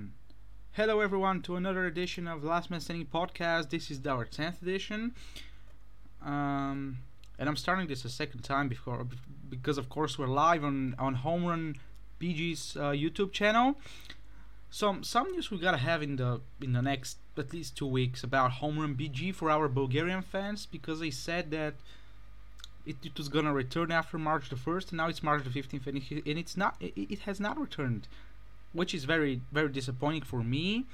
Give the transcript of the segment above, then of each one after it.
everyone. Hello, everyone, to another edition of Last Man Standing podcast. This is our 10th edition. Um, and I'm starting this a second time before, because, of course, we're live on, on Home Run BG's uh, YouTube channel. Some some news we gotta have in the in the next at least two weeks about Home Run BG for our Bulgarian fans because they said that it, it was gonna return after March the first, and now it's March the fifteenth, and, it, and it's not. It, it has not returned which is very very disappointing for me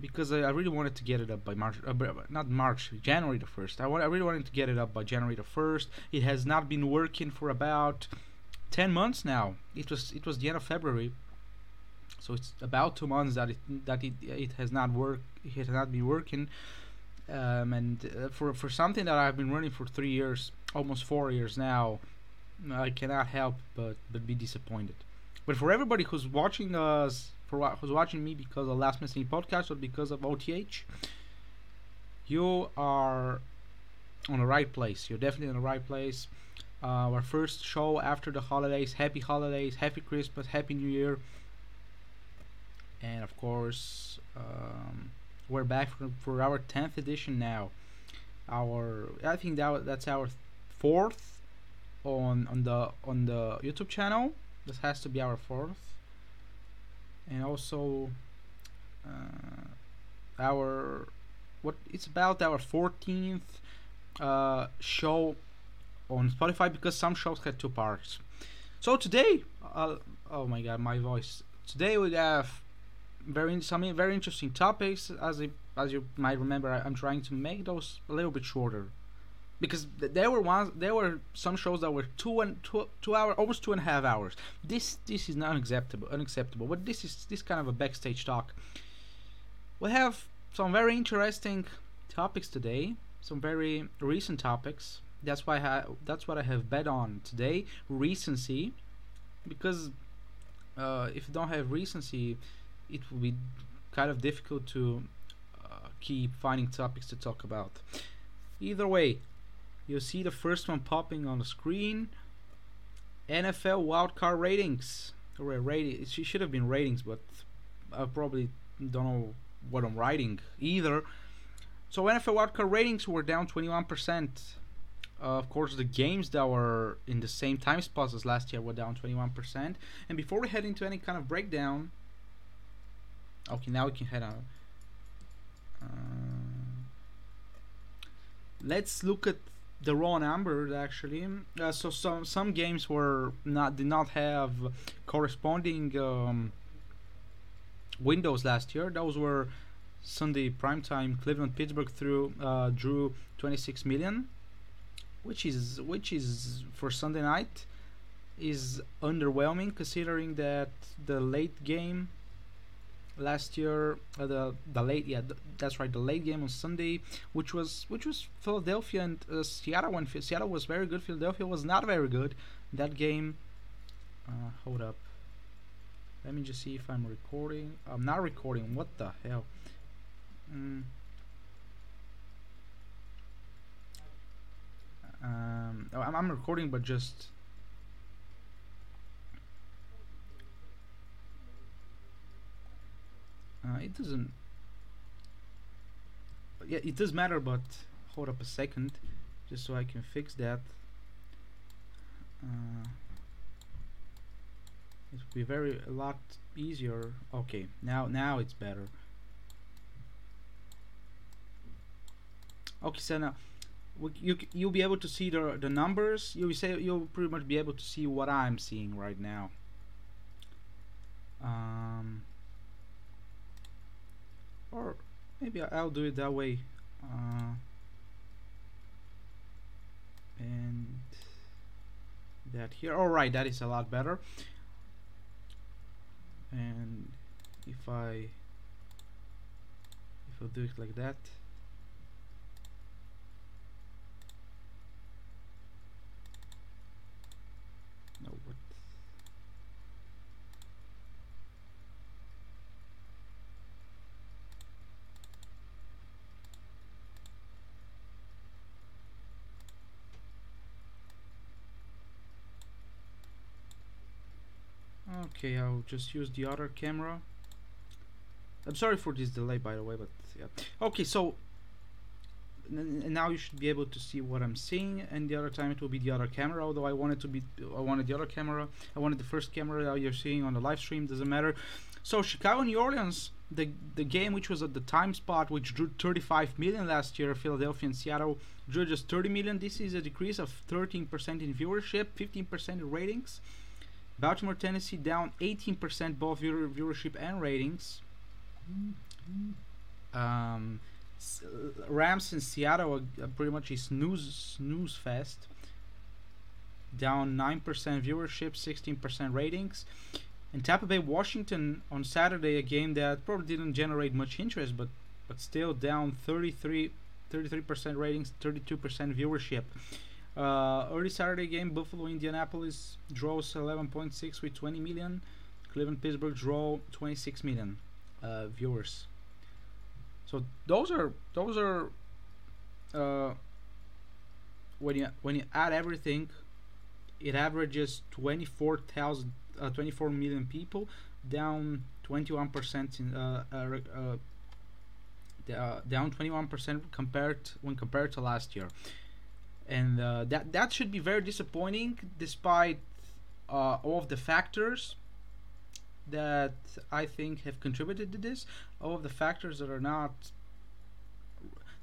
because I, I really wanted to get it up by March, uh, not March, January the first. I, want, I really wanted to get it up by January the first. It has not been working for about ten months now. It was it was the end of February, so it's about two months that it that it it has not worked. It has not been working. Um, and uh, for for something that I've been running for three years, almost four years now, I cannot help but but be disappointed. But for everybody who's watching us, for who's watching me because of Last Missing podcast or because of OTH, you are on the right place. You're definitely in the right place. Uh, our first show after the holidays. Happy holidays, happy Christmas, happy New Year, and of course, um, we're back for, for our tenth edition now. Our I think that that's our fourth on on the on the YouTube channel this has to be our fourth and also uh, our what it's about our 14th uh, show on Spotify because some shows had two parts. So today, uh, oh my god, my voice. Today we have very some very interesting topics. As as you might remember, I, I'm trying to make those a little bit shorter because there were ones there were some shows that were two and two, two hour almost two and a half hours. This this is not unacceptable unacceptable but this is this kind of a backstage talk. We have some very interesting topics today some very recent topics. That's why I that's what I have bet on today recency. Because uh, if you don't have recency it will be kind of difficult to uh, keep finding topics to talk about. Either way You'll see the first one popping on the screen. NFL wildcard ratings. Or rating. It should have been ratings, but I probably don't know what I'm writing either. So NFL wildcard ratings were down 21%. Uh, of course, the games that were in the same time spots as last year were down 21%. And before we head into any kind of breakdown, okay, now we can head on. Uh, let's look at the raw numbers actually. Uh, so some some games were not did not have corresponding um, windows last year. Those were Sunday primetime. Cleveland Pittsburgh through uh, drew 26 million, which is which is for Sunday night is underwhelming considering that the late game last year uh, the the late yeah th- that's right the late game on Sunday which was which was Philadelphia and uh, Seattle when Seattle was very good Philadelphia was not very good. That game uh, hold up. Let me just see if I'm recording. I'm not recording. What the hell? Mm. um, I'm, I'm recording but just Uh, it doesn't. Yeah, it does matter, but hold up a second, just so I can fix that. Uh, it will be very a lot easier. Okay, now now it's better. Okay, so now you you'll be able to see the the numbers. You say you'll pretty much be able to see what I'm seeing right now. Um, or maybe I'll do it that way. Uh, and that here. Alright that is a lot better. And if I if I do it like that no what Okay, I'll just use the other camera. I'm sorry for this delay, by the way, but yeah. Okay, so now you should be able to see what I'm seeing, and the other time it will be the other camera. Although I wanted to be, I wanted the other camera. I wanted the first camera that you're seeing on the live stream. Doesn't matter. So Chicago, New Orleans, the the game which was at the time spot, which drew 35 million last year, Philadelphia and Seattle drew just 30 million. This is a decrease of 13% in viewership, 15% in ratings. Baltimore, Tennessee down 18% both viewer, viewership and ratings. Um, Rams in Seattle are, are pretty much a snooze snooze fest. Down 9% viewership, 16% ratings. And Tampa Bay, Washington on Saturday, a game that probably didn't generate much interest, but but still down 33 33% ratings, 32% viewership. Uh, early Saturday game, Buffalo, Indianapolis draws 11.6 with 20 million. Cleveland, Pittsburgh draw 26 million uh, viewers. So those are those are uh, when you when you add everything, it averages 24,000 uh, 24 million people, down 21 percent in uh, uh, uh, down 21 percent compared when compared to last year, and uh, that that should be very disappointing despite uh, all of the factors that I think have contributed to this. All of the factors that are not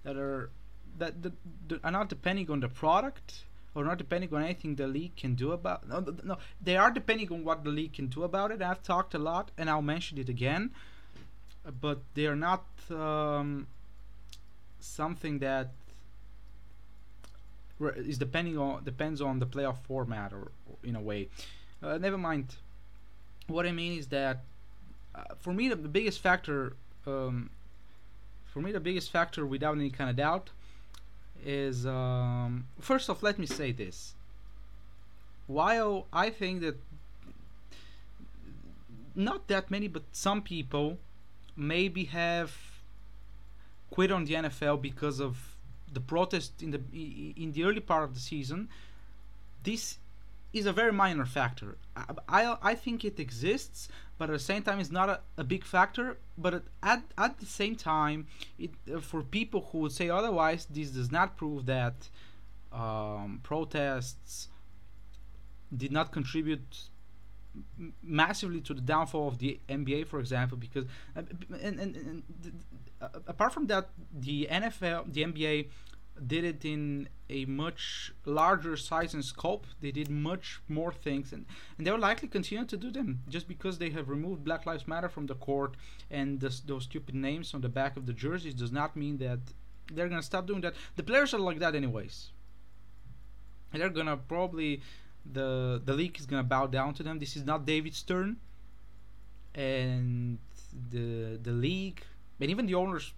that are that, that, that are not depending on the product or not depending on anything the league can do about no, no they are depending on what the league can do about it i've talked a lot and i'll mention it again but they are not um, something that is depending on depends on the playoff format or, in a way. Uh, never mind. What i mean is that uh, for me the, the biggest factor um, for me the biggest factor without any kind of doubt is um, first off let me say this. While i think that not that many but some people maybe have quit on the nfl because of the protest in the in the early part of the season this is a very minor factor. I i, I think it exists but at the same time it's not a, a big factor. But at, at, the same time it uh, for people who would say otherwise this does not prove that um, protests did not contribute massively to the downfall of the NBA, for example, because uh, and, and, and uh, apart from that, the NFL, the NBA did it in a much larger size and scope. They did much more things, and, and they will likely continue to do them just because they have removed Black Lives Matter from the court and those stupid names on the back of the jerseys does not mean that they're gonna stop doing that. The players are like that anyways. They're gonna probably the the league is gonna bow down to them. This is not David Stern, and the the league and even the owners,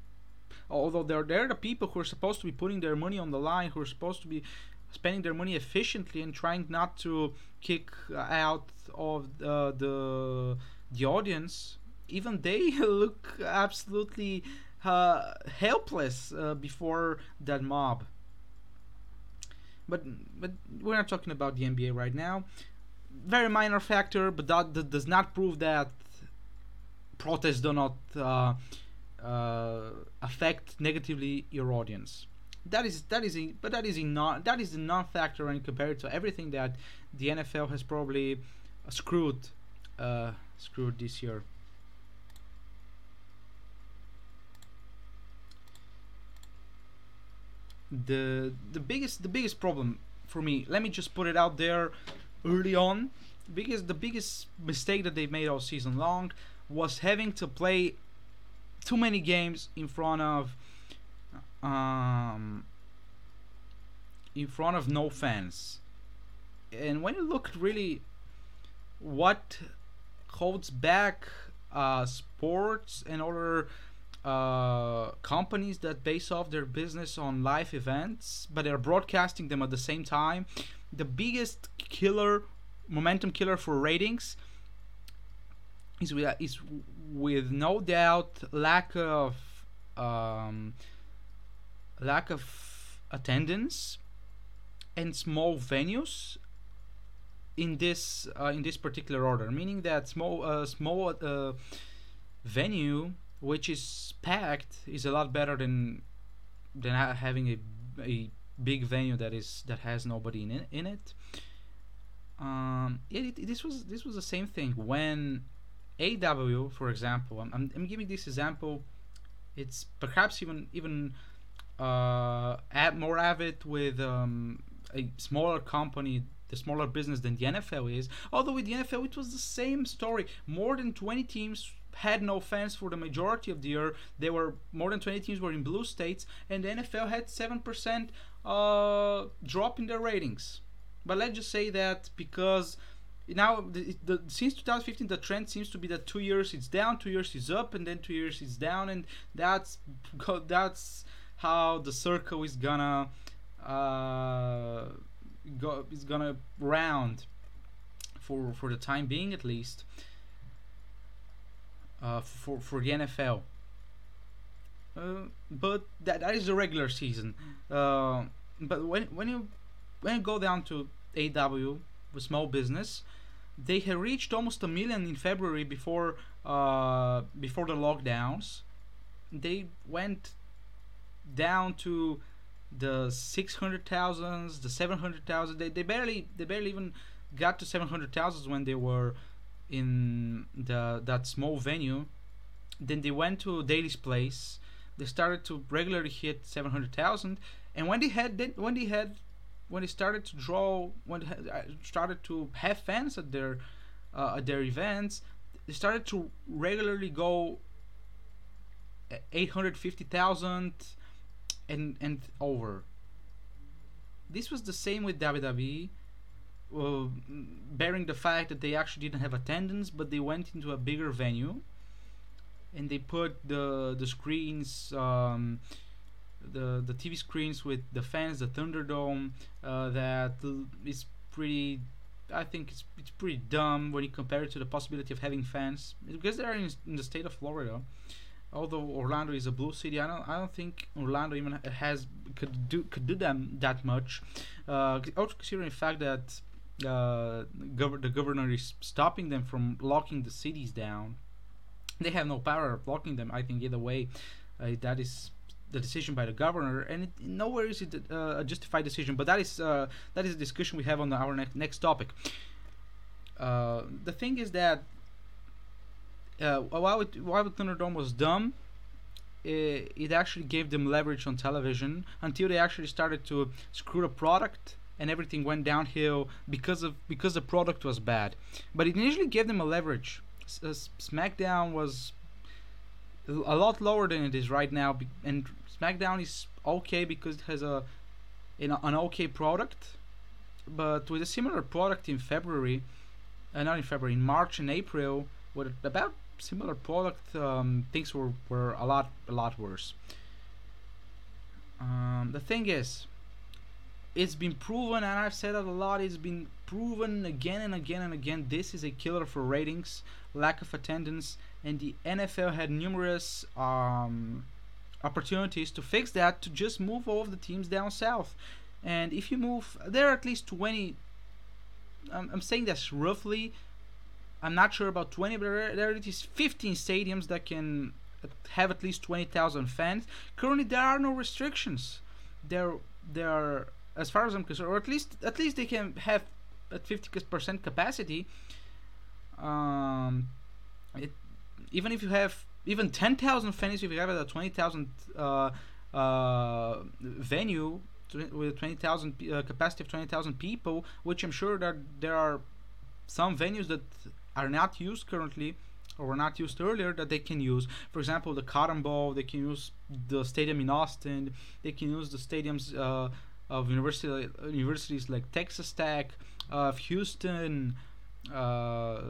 although they're they're the people who are supposed to be putting their money on the line, who are supposed to be spending their money efficiently and trying not to kick out of uh, the the audience. Even they look absolutely uh, helpless uh, before that mob but but we're not talking about the NBA right now. Very minor factor, but that, that does not prove that protests do not uh, uh, affect negatively your audience. That is that is a, but that is a non that is a non-factor when compared to everything that the NFL has probably screwed uh, screwed this year. The the biggest the biggest problem for me let me just put it out there early on biggest the biggest mistake that they made all season long was having to play too many games in front of um in front of no fans. And when you look really what holds back uh sports and other uh, companies that base off their business on live events, but they're broadcasting them at the same time. The biggest killer, momentum killer for ratings is with, is with no doubt lack of um, lack of attendance and small venues in this uh, in this particular order, meaning that small uh, small uh, venue which is packed, is a lot better than than having a a big venue that is that has nobody in it. In it. Um, it, it, this was this was the same thing when AEW, for example, I'm, I'm, I'm giving this example. It's perhaps even even uh, more avid with um, a smaller company, the smaller business than the NFL is. Although with the NFL, it was the same story. More than 20 teams had no fans for the majority of the year. There were more than 20 teams were in blue states, and the NFL had seven percent uh, drop in their ratings. But let's just say that because now the, the, since 2015 the trend seems to be that two years it's down, two years it's up, and then two years it's down, and that's that's how the circle is gonna uh, go is gonna round for for the time being at least uh, for for the NFL. Uh, but that, that is the regular season. Uh, but when when you when you go down to AEW with small business, they had reached almost a million in February before uh, before the lockdowns. They went down to the six hundred thousands, the seven hundred thousand. They, they barely they barely even got to seven hundred thousands when they were in the that small venue. Then they went to Daily's place. They started to regularly hit seven hundred thousand, and when they had when they had when they started to draw when they uh, started to have fans at their uh, at their events, they started to regularly go thousand and and and over. This was the same with WWE, uh, bearing the fact that they actually didn't have attendance, but they went into a bigger venue, and they put the the screens, um, the the TV screens with the fans, the Thunderdome, uh, that is pretty. I think it's it's pretty dumb when you compare it to the possibility of having fans because they're in, in the state of Florida although Orlando is a blue city, I don't I don't think Orlando even has could do could do them that much. Uh, also considering the fact that uh, gov- the governor is stopping them from locking the cities down. They have no power of locking them. I think either way, uh, that is the decision by the governor, and it, nowhere is it uh, a justified decision. But that is uh, that is a discussion we have on our ne- next topic. Uh, the thing is that uh, while it, while Thunderdome was dumb, it, it actually gave them leverage on television until they actually started to screw the product and everything went downhill because of because the product was bad. But it initially gave them a leverage. Uh, SmackDown was a lot lower than it is right now, and SmackDown is okay because it has a an, an okay product. But with a similar product in February, uh, not in February, in March and April, with about similar product, um, things were, were a lot a lot worse. Um, the thing is, it's been proven, and I've said it a lot. It's been proven again and again and again. This is a killer for ratings, lack of attendance, and the NFL had numerous um, opportunities to fix that. To just move all of the teams down south, and if you move, there are at least twenty. I'm, I'm saying that's roughly I'm not sure about 20, but there are at least 15 stadiums that can have at least 20,000 fans. Currently, there are no restrictions. There, there are, as far as I'm concerned, or at least at least they can have at 50% capacity. Um, it, even if you have even 10,000 fans, if you have a 20,000 uh, uh, venue with 20,000 uh, capacity of 20,000 people, which I'm sure that there are some venues that are not used currently or were not used earlier that they can use. For example, the Cotton Bowl, they can use the stadium in Austin, they can use the stadiums uh, of university, universities like Texas Tech, of Houston, uh,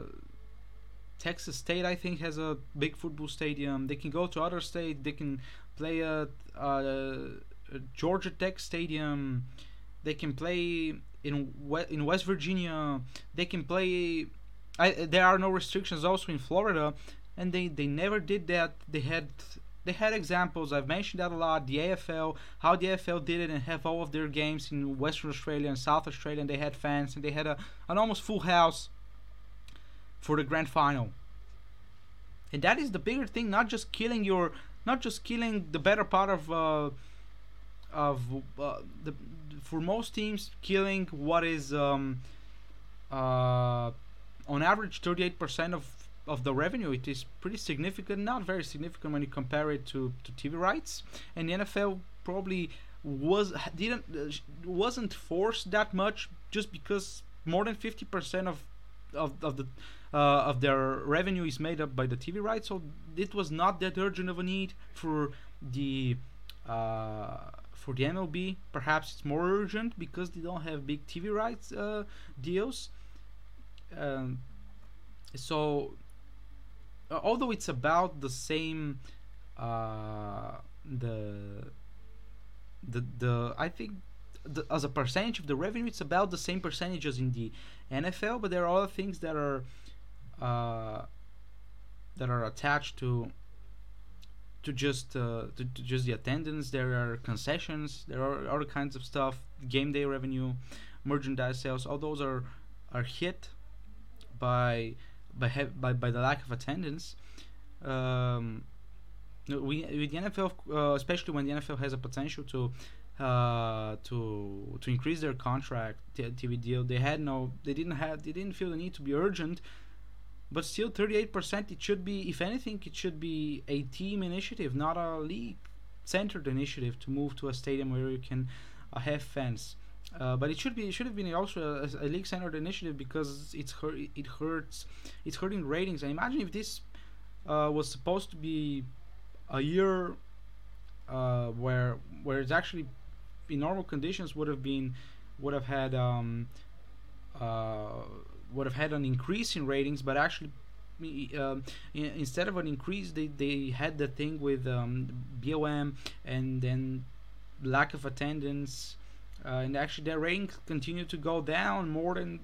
Texas State, I think, has a big football stadium. They can go to other states, they can play at uh, Georgia Tech Stadium, they can play in, in West Virginia, they can play I, there are no restrictions also in Florida, and they, they never did that. They had they had examples. I've mentioned that a lot. The AFL, how the AFL did it and have all of their games in Western Australia and South Australia, and they had fans and they had a an almost full house for the grand final. and that is the bigger thing. Not just killing your, not just killing the better part of, uh, of uh, the for most teams killing what is um, uh, on average 38% of of the revenue it is pretty significant not very significant when you compare it to, to TV rights. And the NFL probably was didn't uh, wasn't forced that much just because more than 50% of of, of the uh, of their revenue is made up by the TV rights. So it was not that urgent of a need for the uh, for the MLB perhaps it's more urgent because they don't have big TV rights uh, deals. Um, so although it's about the same uh, the the the I think the, as a percentage of the revenue it's about the same percentage as in the NFL but there are other things that are uh, that are attached to to just uh, to, to, just the attendance. There are concessions. There are other kinds of stuff. Game day revenue merchandise sales all those are are hit by by by, by the lack of attendance. Um, we with the NFL, uh, especially when the NFL has a potential to uh, to to increase their contract TV deal, they had no, they didn't have, they didn't feel the need to be urgent. But still, 38%. It should be, if anything, it should be a team initiative, not a league-centered initiative to move to a stadium where you can uh, have fans. Uh, but it should be it should have been also a, a league centered initiative because it's hurt it hurts it's hurting ratings. And imagine if this uh, was supposed to be a year uh, where where it's actually in normal conditions would have been would have had um, uh, would have had an increase in ratings, but actually um, instead of an increase, they, they had the thing with um, BOM and then lack of attendance uh, and actually their ratings continued to go down more than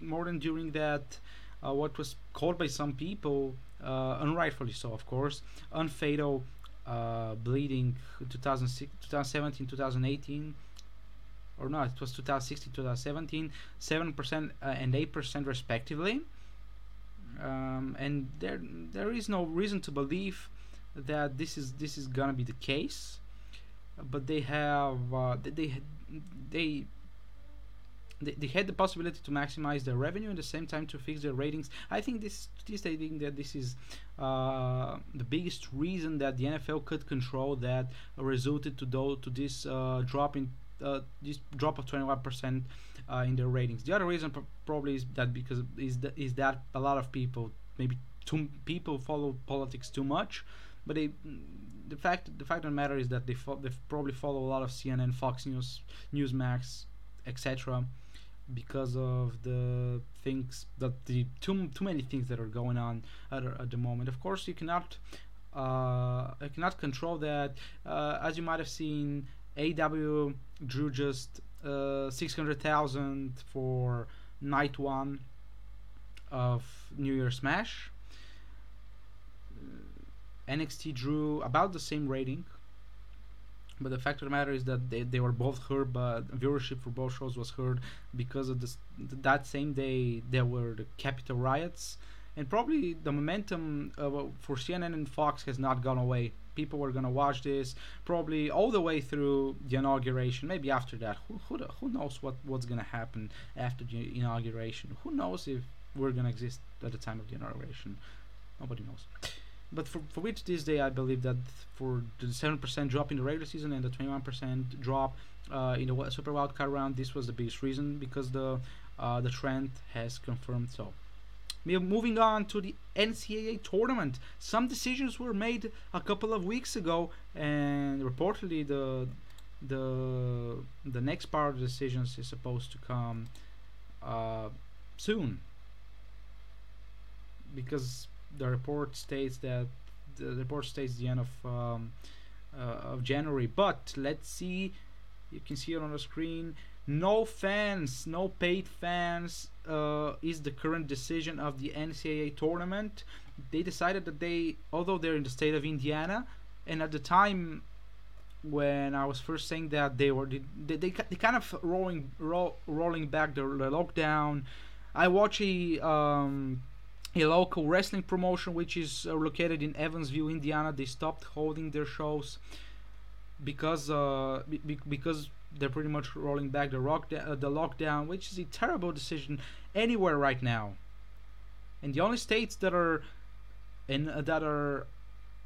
more than during that uh, what was called by some people uh, unrightfully so of course unfatal uh, bleeding 2006 2017 2018 or not it was 2016 2017 7% uh, and 8% respectively. Um, and there there is no reason to believe that this is this is gonna be the case but they have uh, they they they, had the possibility to maximize their revenue and at the same time to fix their ratings. I think this this I think that this is uh, the biggest reason that the NFL could control that resulted to do, to this uh, drop in uh, this drop of 21 percent uh, in their ratings. The other reason probably is that because is that a lot of people maybe too people follow politics too much, but they the fact the fact of the matter is that they fo- they probably follow a lot of CNN, Fox News, Newsmax, etc. Because of the things that the too too many things that are going on at, at the moment. Of course, you cannot uh, you cannot control that. Uh, as you might have seen, AEW drew just uh, six hundred thousand for night one of New Year Smash NXT drew about the same rating. But the fact of the matter is that they, they were both heard, but viewership for both shows was heard because of this. That same day, there were the Capitol riots, and probably the momentum uh, for CNN and Fox has not gone away. People were gonna watch this probably all the way through the inauguration. Maybe after that, who who, who knows what what's gonna happen after the inauguration? Who knows if we're gonna exist at the time of the inauguration? Nobody knows but for, for which this day I believe that for the 7% drop in the regular season and the 21% drop uh, in the Super Wildcard round, this was the biggest reason because the uh, the trend has confirmed so. Moving on to the NCAA tournament. Some decisions were made a couple of weeks ago, and reportedly the the the next part of the decisions is supposed to come uh, soon because the report states that the report states the end of um, uh, of January. But let's see, you can see it on the screen. No fans, no paid fans uh, is the current decision of the NCAA tournament. They decided that they, although they're in the state of Indiana, and at the time when I was first saying that they were they, they, they, kind of rolling roll, rolling back the, the lockdown. I watched a um, a local wrestling promotion which is uh, located in Evansville, Indiana. They stopped holding their shows because uh, be- because they're pretty much rolling back the rock uh, the lockdown, which is a terrible decision anywhere right now. And the only states that are in uh, that are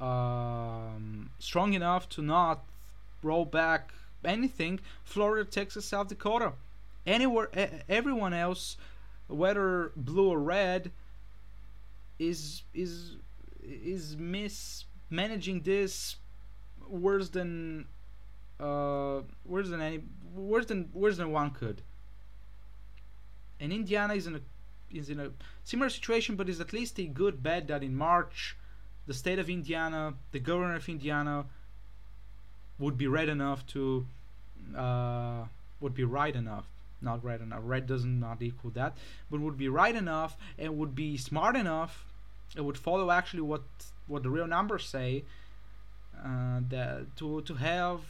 um, strong enough to not roll back anything: Florida, Texas, South Dakota. Anywhere, everyone else, whether blue or red, is is is mismanaging this worse than uh worse than any worse than worse than one could. And Indiana is in a is in a similar situation, but is at least a good bet that in March, the state of Indiana, the governor of Indiana, would be red enough to uh, would be right enough not right enough red doesn't not equal that but would be right enough and would be smart enough it would follow actually what what the real numbers say uh, that to to have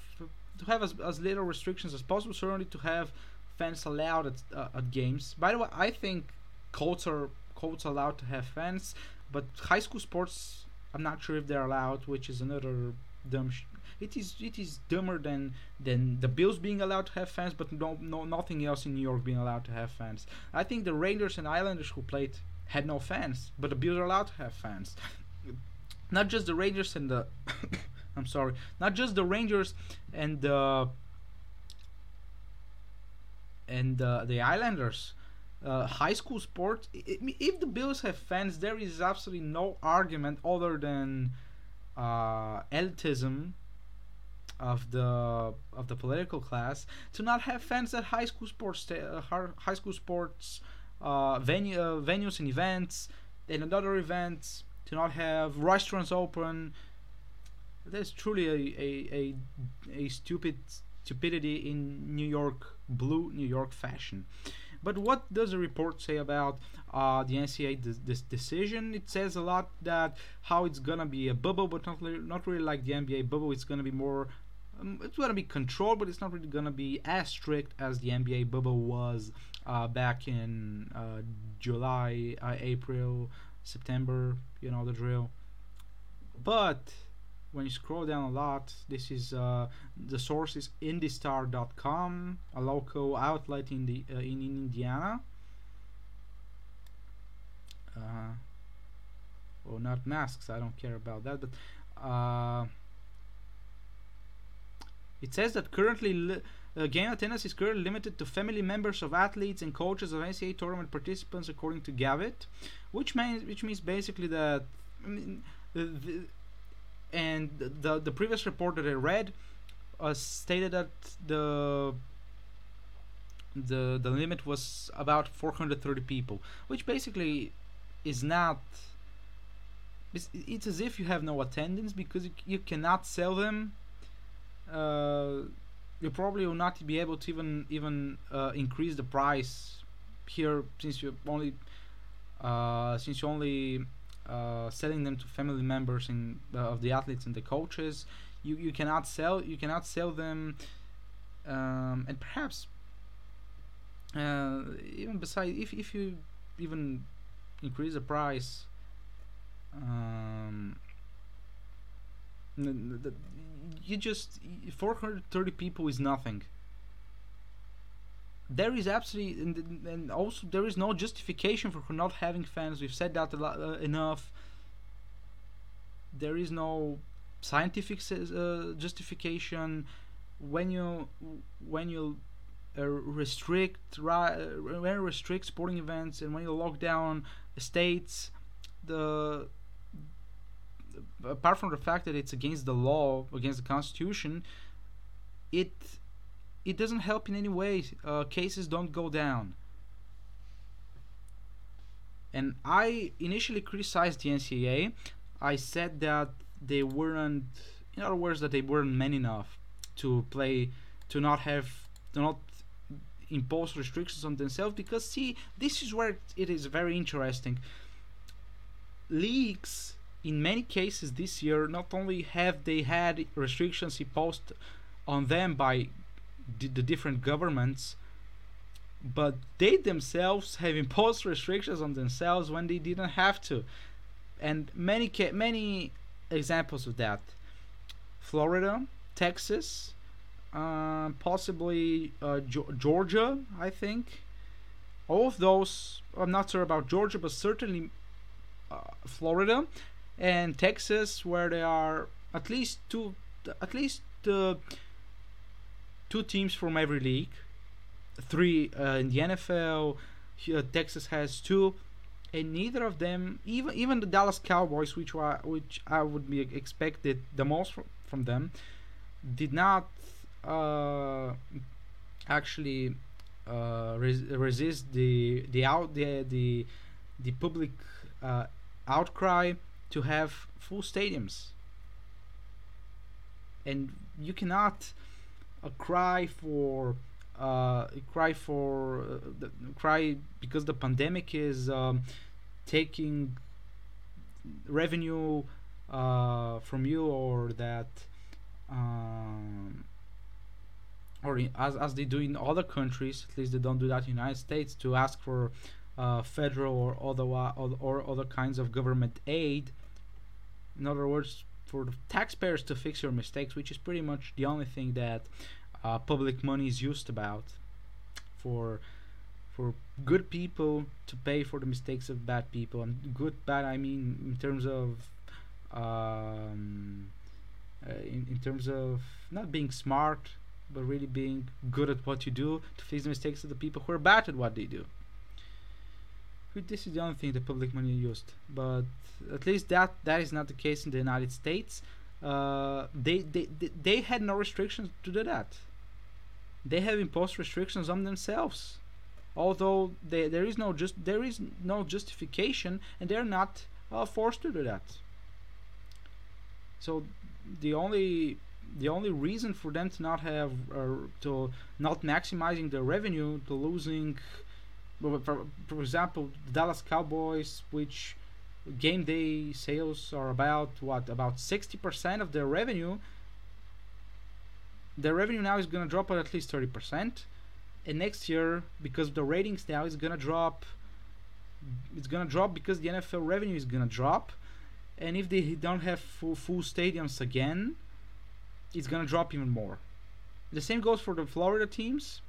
to have as, as little restrictions as possible certainly to have fans allowed at, uh, at games by the way i think Colts are Colts allowed to have fans but high school sports i'm not sure if they're allowed which is another dumb sh- it is it is dumber than than the Bills being allowed to have fans, but no, no nothing else in New York being allowed to have fans. I think the Rangers and Islanders who played had no fans, but the Bills are allowed to have fans. Not just the Rangers and the I'm sorry, not just the Rangers and the and uh, the Islanders. Uh, high school sports. If the Bills have fans, there is absolutely no argument other than uh, elitism of the of the political class to not have fans at high school sports uh, high school sports uh, venue uh, venues and events and another events to not have restaurants open that's truly a, a, a, a stupid stupidity in New York blue New York fashion but what does the report say about uh, the NCAA de- this decision? It says a lot that how it's gonna be a bubble, but not not really like the NBA bubble. It's gonna be more um, it's to be controlled, but it's not really to be as strict as the NBA bubble was uh, back in uh, July, uh, April, September. You know the drill. But when you scroll down a lot, this is uh, the source is a local outlet in the uh, in, in Indiana. Uh, well, not masks. I don't care about that, but it says that currently li- uh, game attendance is currently limited to family members of athletes and coaches of NCAA tournament participants, according to Gavitt, which means which means basically that. I mean, the, the, and the the previous report that I read uh, stated that the the the limit was about 430 people, which basically is not. It's, it's as if you have no attendance because you, you cannot sell them uh, you probably will not be able to even even uh, increase the price here since you only uh, since you only uh, selling them to family members in, uh, of the athletes and the coaches. You you cannot sell you cannot sell them, um, and perhaps uh, even besides if if you even increase the price. Um, you just 430 people is nothing. There is absolutely and, and also there is no justification for not having fans. We've said that lot, uh, enough. There is no scientific uh, justification. When you when you uh, restrict uh, when you restrict sporting events and when you lock down states the apart from the fact that it's against the law, against the constitution, it it doesn't help in any way. Uh, cases don't go down. And I initially criticized the NCAA. I said that they weren't, in other words, that they weren't men enough to play, to not have, to not impose restrictions on themselves. Because see, this is where it is very interesting. Leagues in many cases this year, not only have they had restrictions imposed on them by the different governments, but they themselves have imposed restrictions on themselves when they didn't have to. And many ca- many examples of that. Florida texas uh, possibly uh, georgia i think. All of those i'm not sure about georgia but certainly uh, florida and texas where there are at least two at least uh, two teams from every league three uh, in the NFL. Uh, Texas has two, and neither of them, even even the Dallas Cowboys, which were, which I would be expected the most from, from them, did not uh, actually uh, res- resist the the out the the the public uh, outcry to have full stadiums. And you cannot uh, cry for uh, cry for uh, the, cry because the pandemic is um, taking revenue uh, from you or that um, or in, as, as they do in other countries at least they don't do that in the united states to ask for uh, federal or other or, or other kinds of government aid in other words for the taxpayers to fix your mistakes which is pretty much the only thing that uh, public money is used about for for good people to pay for the mistakes of bad people. And good bad I mean in terms of um, uh, in, in terms of not being smart but really being good at what you do to fix the mistakes of the people who are bad at what they do this is the only thing the public money used? But at least that that is not the case in the united states. Uh, they, they, they they had no restrictions to do that. They have imposed restrictions on themselves. Although they, there is no just there is no justification and they're not uh, forced to do that. So the only the only reason for them to not have uh, to not maximizing their revenue to losing for, for example the Dallas Cowboys which game day sales are about what about 60% of their revenue the revenue now is going to drop by at least 30% and next year because the ratings now is going to drop it's going to drop because the NFL revenue is going to drop. And if they don't have full, full stadiums again it's going to drop even more. The same goes for the Florida teams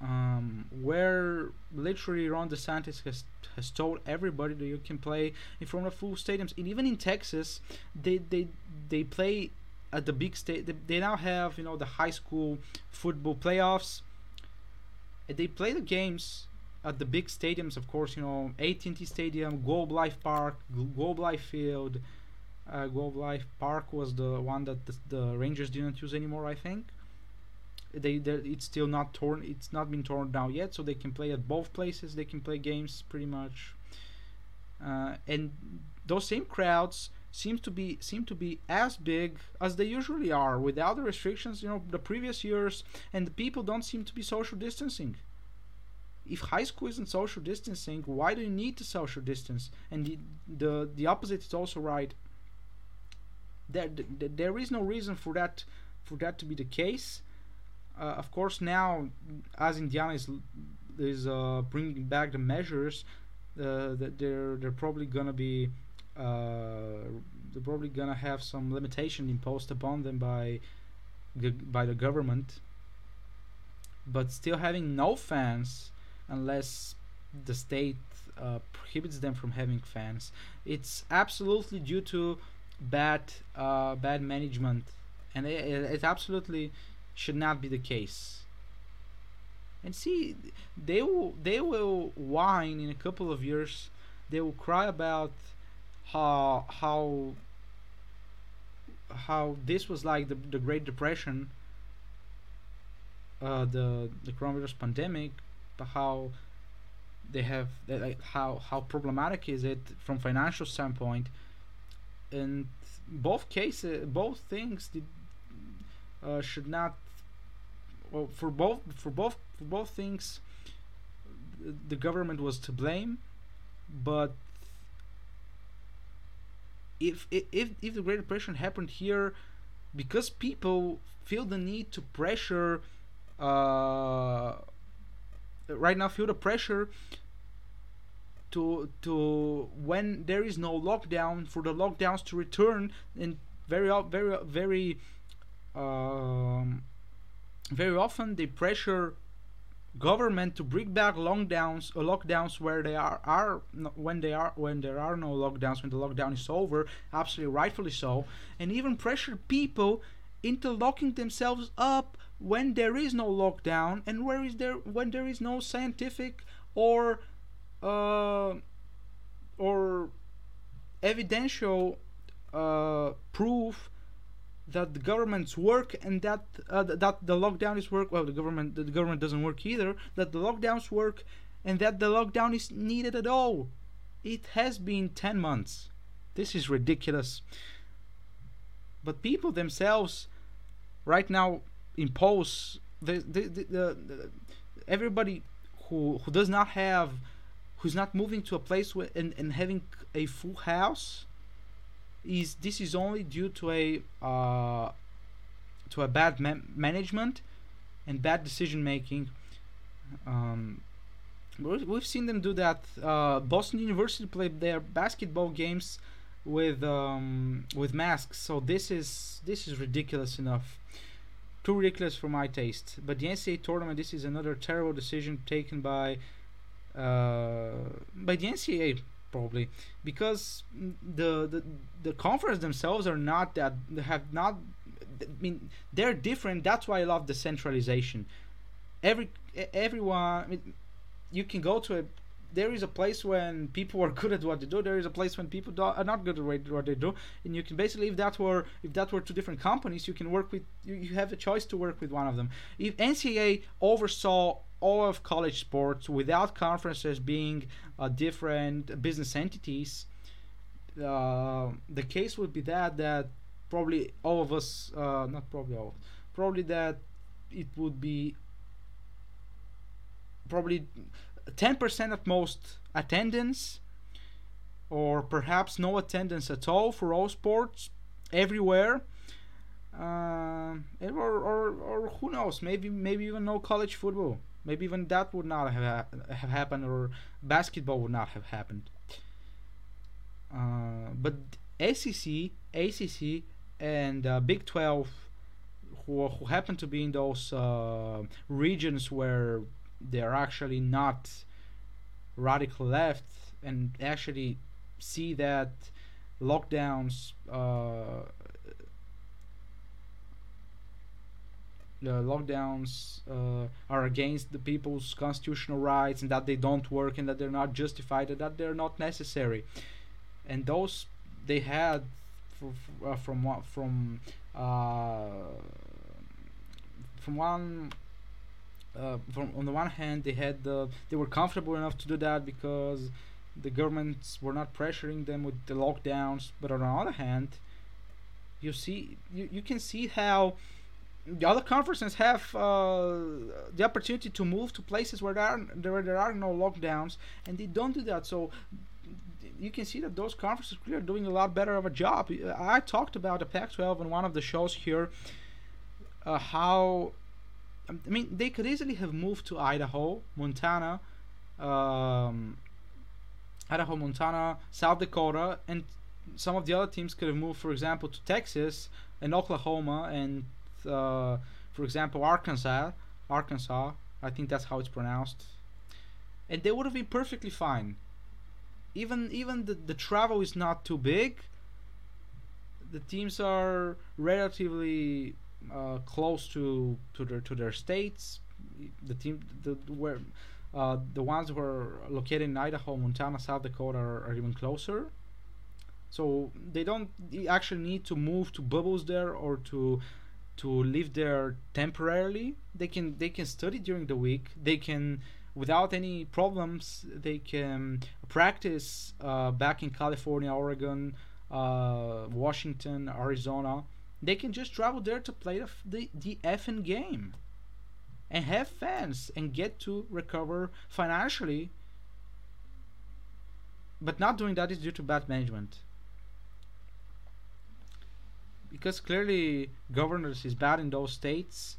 um, where literally Ron DeSantis has has told everybody that you can play in front of full stadiums. And even in Texas they they they play at the big state they, they now have you know the high school football playoffs. They play the games at the big stadiums of course you know AT&T Stadium Globe Life Park Globe Life Field. Uh, Globe Life Park was the one that the, the Rangers didn't use anymore I think they it's still not torn it's not been torn down yet so they can play at both places they can play games pretty much uh, and those same crowds seems to be seem to be as big as they usually are without the restrictions you know the previous years and the people don't seem to be social distancing. If high school isn't social distancing why do you need to social distance? And the the, the opposite is also right. There, there there is no reason for that for that to be the case of course now as indiana is is uh, bringing back the measures uh, that they're they're probably gonna be uh, they're probably gonna have some limitation imposed upon them by by the government. But still having no fans unless the state uh, prohibits them from having fans it's absolutely due to bad uh, bad management. And it, it absolutely should not be the case. And see they will they will whine in a couple of years. They will cry about how how how this was like the, the Great Depression, uh, the the coronavirus pandemic, but how they have like how how problematic is it from financial standpoint, and both cases both things did, uh, should not well for both for both for both things the government was to blame but if if if the Great Depression happened here, because people feel the need to pressure uh, right now feel the pressure to to when there is no lockdown for the lockdowns to return and very very very um, very often they pressure government to bring back lockdowns uh, lockdowns where they are are when they are when there are no lockdowns when the lockdown is over absolutely rightfully so and even pressure people into locking themselves up when there is no lockdown and where is there when there is no scientific or uh, or evidential uh, proof that the government's work and that uh, that the lockdown is work well the government the government doesn't work either that the lockdowns work and that the lockdown is needed at all. It has been 10 months. This is ridiculous. But people themselves right now impose the, the, the, the everybody who who does not have who's not moving to a place where, and, and having a full house is this is only due to a uh, to a bad ma- management and bad decision making. Um, we've seen them do that. Uh, Boston University played their basketball games with um, with masks, so this is this is ridiculous enough. Too ridiculous for my taste. But the NCAA tournament, this is another terrible decision taken by uh, by the NCAA probably because the, the the conference themselves are not that have not I mean they're different. That's why I love decentralization every everyone I mean, you can go to a there is a place when people are good at what they do. There is a place when people do, are not good at what they do. And you can basically if that were if that were two different companies you can work with you, you have a choice to work with one of them. If ncaa oversaw all of college sports without conferences being uh, different business entities, uh, the case would be that that probably all of us, uh, not probably all, probably that it would be probably 10% at most attendance or perhaps no attendance at all for all sports everywhere. Uh, or, or, or who knows? Maybe maybe even no college football Maybe even that would not have have happened, or basketball would not have happened. Uh, but SEC, ACC, and uh, Big 12, who, who happen to be in those uh, regions where they're actually not radical left and actually see that lockdowns uh, the lockdowns uh, are against the people's constitutional rights and that they don't work and that they're not justified and that they're not necessary. And those they had uh, from from uh, from one uh, from on the one hand they had the they were comfortable enough to do that because the governments were not pressuring them with the lockdowns. But on the other hand you see you, you can see how the other conferences have uh, the opportunity to move to places where there are where there are no lockdowns, and they don't do that. So you can see that those conferences are doing a lot better of a job. I talked about the Pac-12 in one of the shows here. Uh, how I mean, they could easily have moved to Idaho, Montana, um, Idaho, Montana, South Dakota, and some of the other teams could have moved, for example, to Texas and Oklahoma and uh, for example, Arkansas, Arkansas, I think that's how it's pronounced, and they would have been perfectly fine. Even even the, the travel is not too big. The teams are relatively uh, close to to their to their states. The team the where uh, the ones who are located in Idaho, Montana, South Dakota are, are even closer. So they don't actually need to move to bubbles there or to to live there temporarily they can they can study during the week. They can without any problems they can practice uh, back in california oregon uh, washington arizona. They can just travel there to play the, the, the effing game and have fans and get to recover financially but not doing that is due to bad management because clearly governors is bad in those states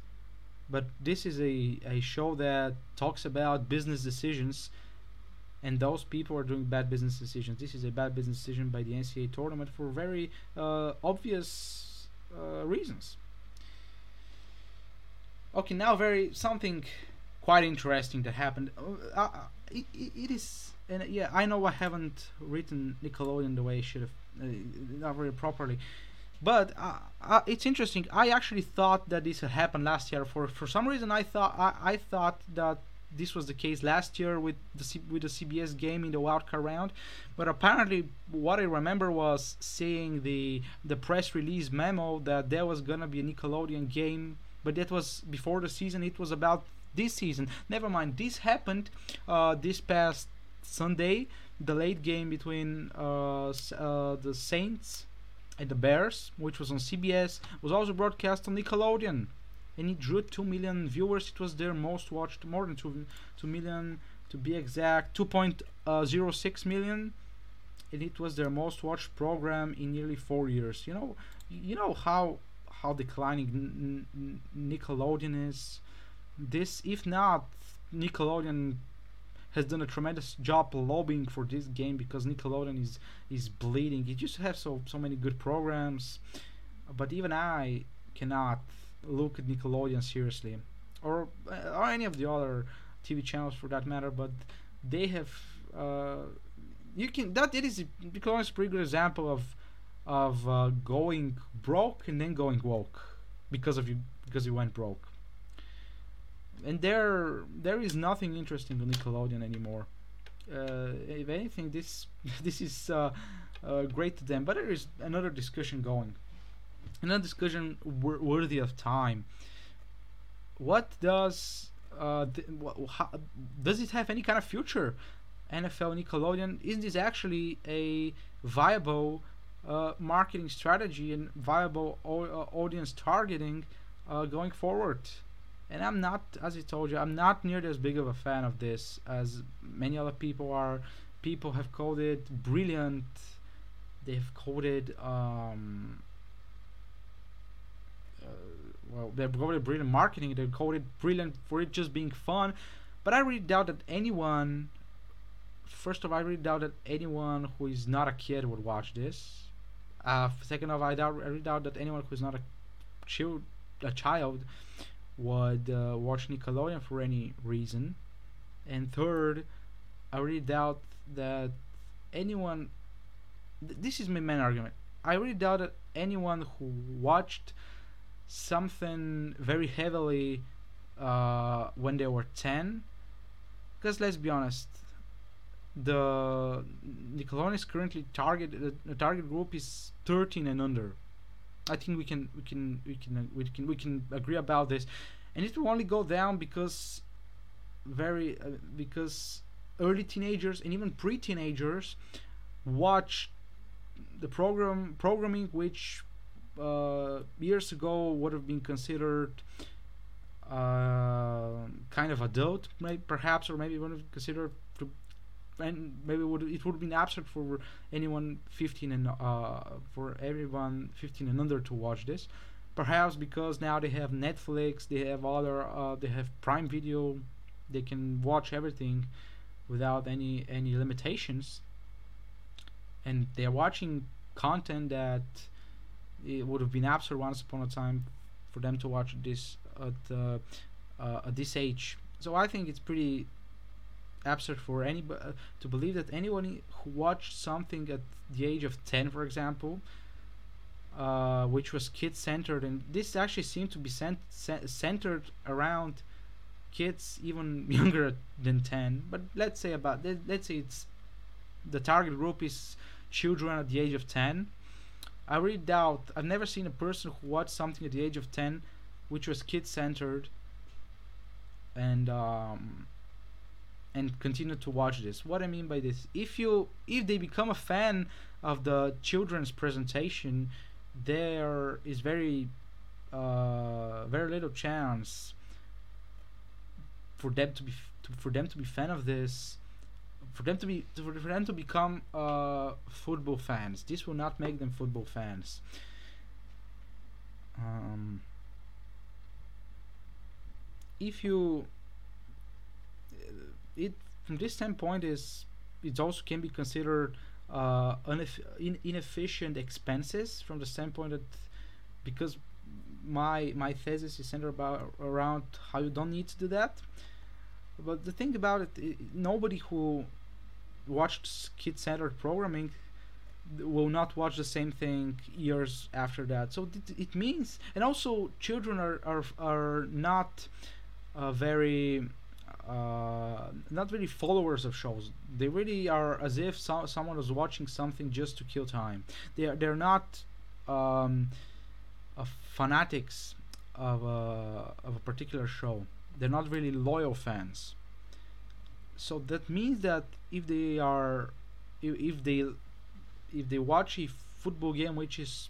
but this is a, a show that talks about business decisions and those people are doing bad business decisions. This is a bad business decision by the ncaa tournament for very uh, obvious uh, reasons. Okay now very something quite interesting that happened. Uh, uh it, it is and yeah i know i haven't written nickelodeon the way i should have uh, not very properly but uh, uh, it's interesting. I actually thought that this had happened last year. For for some reason, I thought I, I thought that this was the case last year with the C- with the CBS game in the wildcard round, but apparently what I remember was seeing the the press release memo that there was gonna be a Nickelodeon game, but that was before the season. It was about this season. Never mind. This happened uh, this past Sunday, the late game between uh, uh, the Saints and the Bears, which was on CBS, was also broadcast on Nickelodeon. And it drew 2 million viewers. It was their most watched, more than 2, 2 million to be exact, 2.06 uh, million. And it was their most watched program in nearly four years. You know, you know how how declining Nickelodeon is. This, if not, Nickelodeon has done a tremendous job lobbying for this game because Nickelodeon is is bleeding. It used to have so so many good programs, but even I cannot look at Nickelodeon seriously, or uh, or any of the other TV channels for that matter. But they have uh, you can that it is Nickelodeon is a pretty good example of of uh, going broke and then going woke because of you because you went broke and there there is nothing interesting on Nickelodeon anymore. Uh, if anything, this this is uh, uh, great to them. But there is another discussion going, another discussion wor- worthy of time. What does uh, th- wh- how, does it have any kind of future? NFL Nickelodeon is this actually a viable uh, marketing strategy and viable o- uh, audience targeting going forward? And I'm not, as I told you, I'm not nearly as big of a fan of this as many other people are. People have called it brilliant. They've called it, um, uh, well, they've called it brilliant marketing. They've called it brilliant for it just being fun. But I really doubt that anyone, first of all, I really doubt that anyone who is not a kid would watch this. Uh, second of all, I doubt, I really doubt that anyone who is not a child, a child would uh, watch Nickelodeon for any reason. And third, I really doubt that anyone. Th- this is my main argument. I really doubt that anyone who watched something very heavily uh, when they were 10, because let's be honest, the Nickelodeon is currently target the target group is 13 and under. I think we can we can we can we can we can agree about this, and it will only go down because very uh, because early teenagers and even pre-teenagers watch the program programming which uh, years ago would have been considered uh, kind of adult, maybe, perhaps, or maybe would have considered and maybe would it would have been absurd for anyone 15 and uh, for everyone 15 and under to watch this. Perhaps because now they have netflix they have other uh, they have prime video they can watch everything without any any limitations. And they're watching content that it would have been absurd once upon a time for them to watch this at, uh, uh, at this age. So i think it's pretty absurd for anybody uh, to believe that anyone who watched something at the age of 10 for example uh, which was kid centered and this actually seemed to be cent- centered around kids even younger than 10 but let's say about let's say it's the target group is children at the age of 10 i really doubt i've never seen a person who watched something at the age of 10 which was kid centered and um, and continue to watch this. What I mean by this, if you if they become a fan of the children's presentation, there is very uh, very little chance for them to be to, for them to be fan of this for them to be for them to become uh, football fans this will not make them football fans um, if you it from this standpoint is it also can be considered uh, in- inefficient expenses from the standpoint that because my my thesis is centered about around how you don't need to do that. But the thing about it, i nobody who watched kid-centered programming will not watch the same thing years after that. So th- it means and also children are are, are not uh, very uh, not really followers of shows. They really are as if so- someone was watching something just to kill time. They are they're not um, uh, fanatics of a of a particular show. They're not really loyal fans. So that means that if they are, if, if they, if they watch a football game which is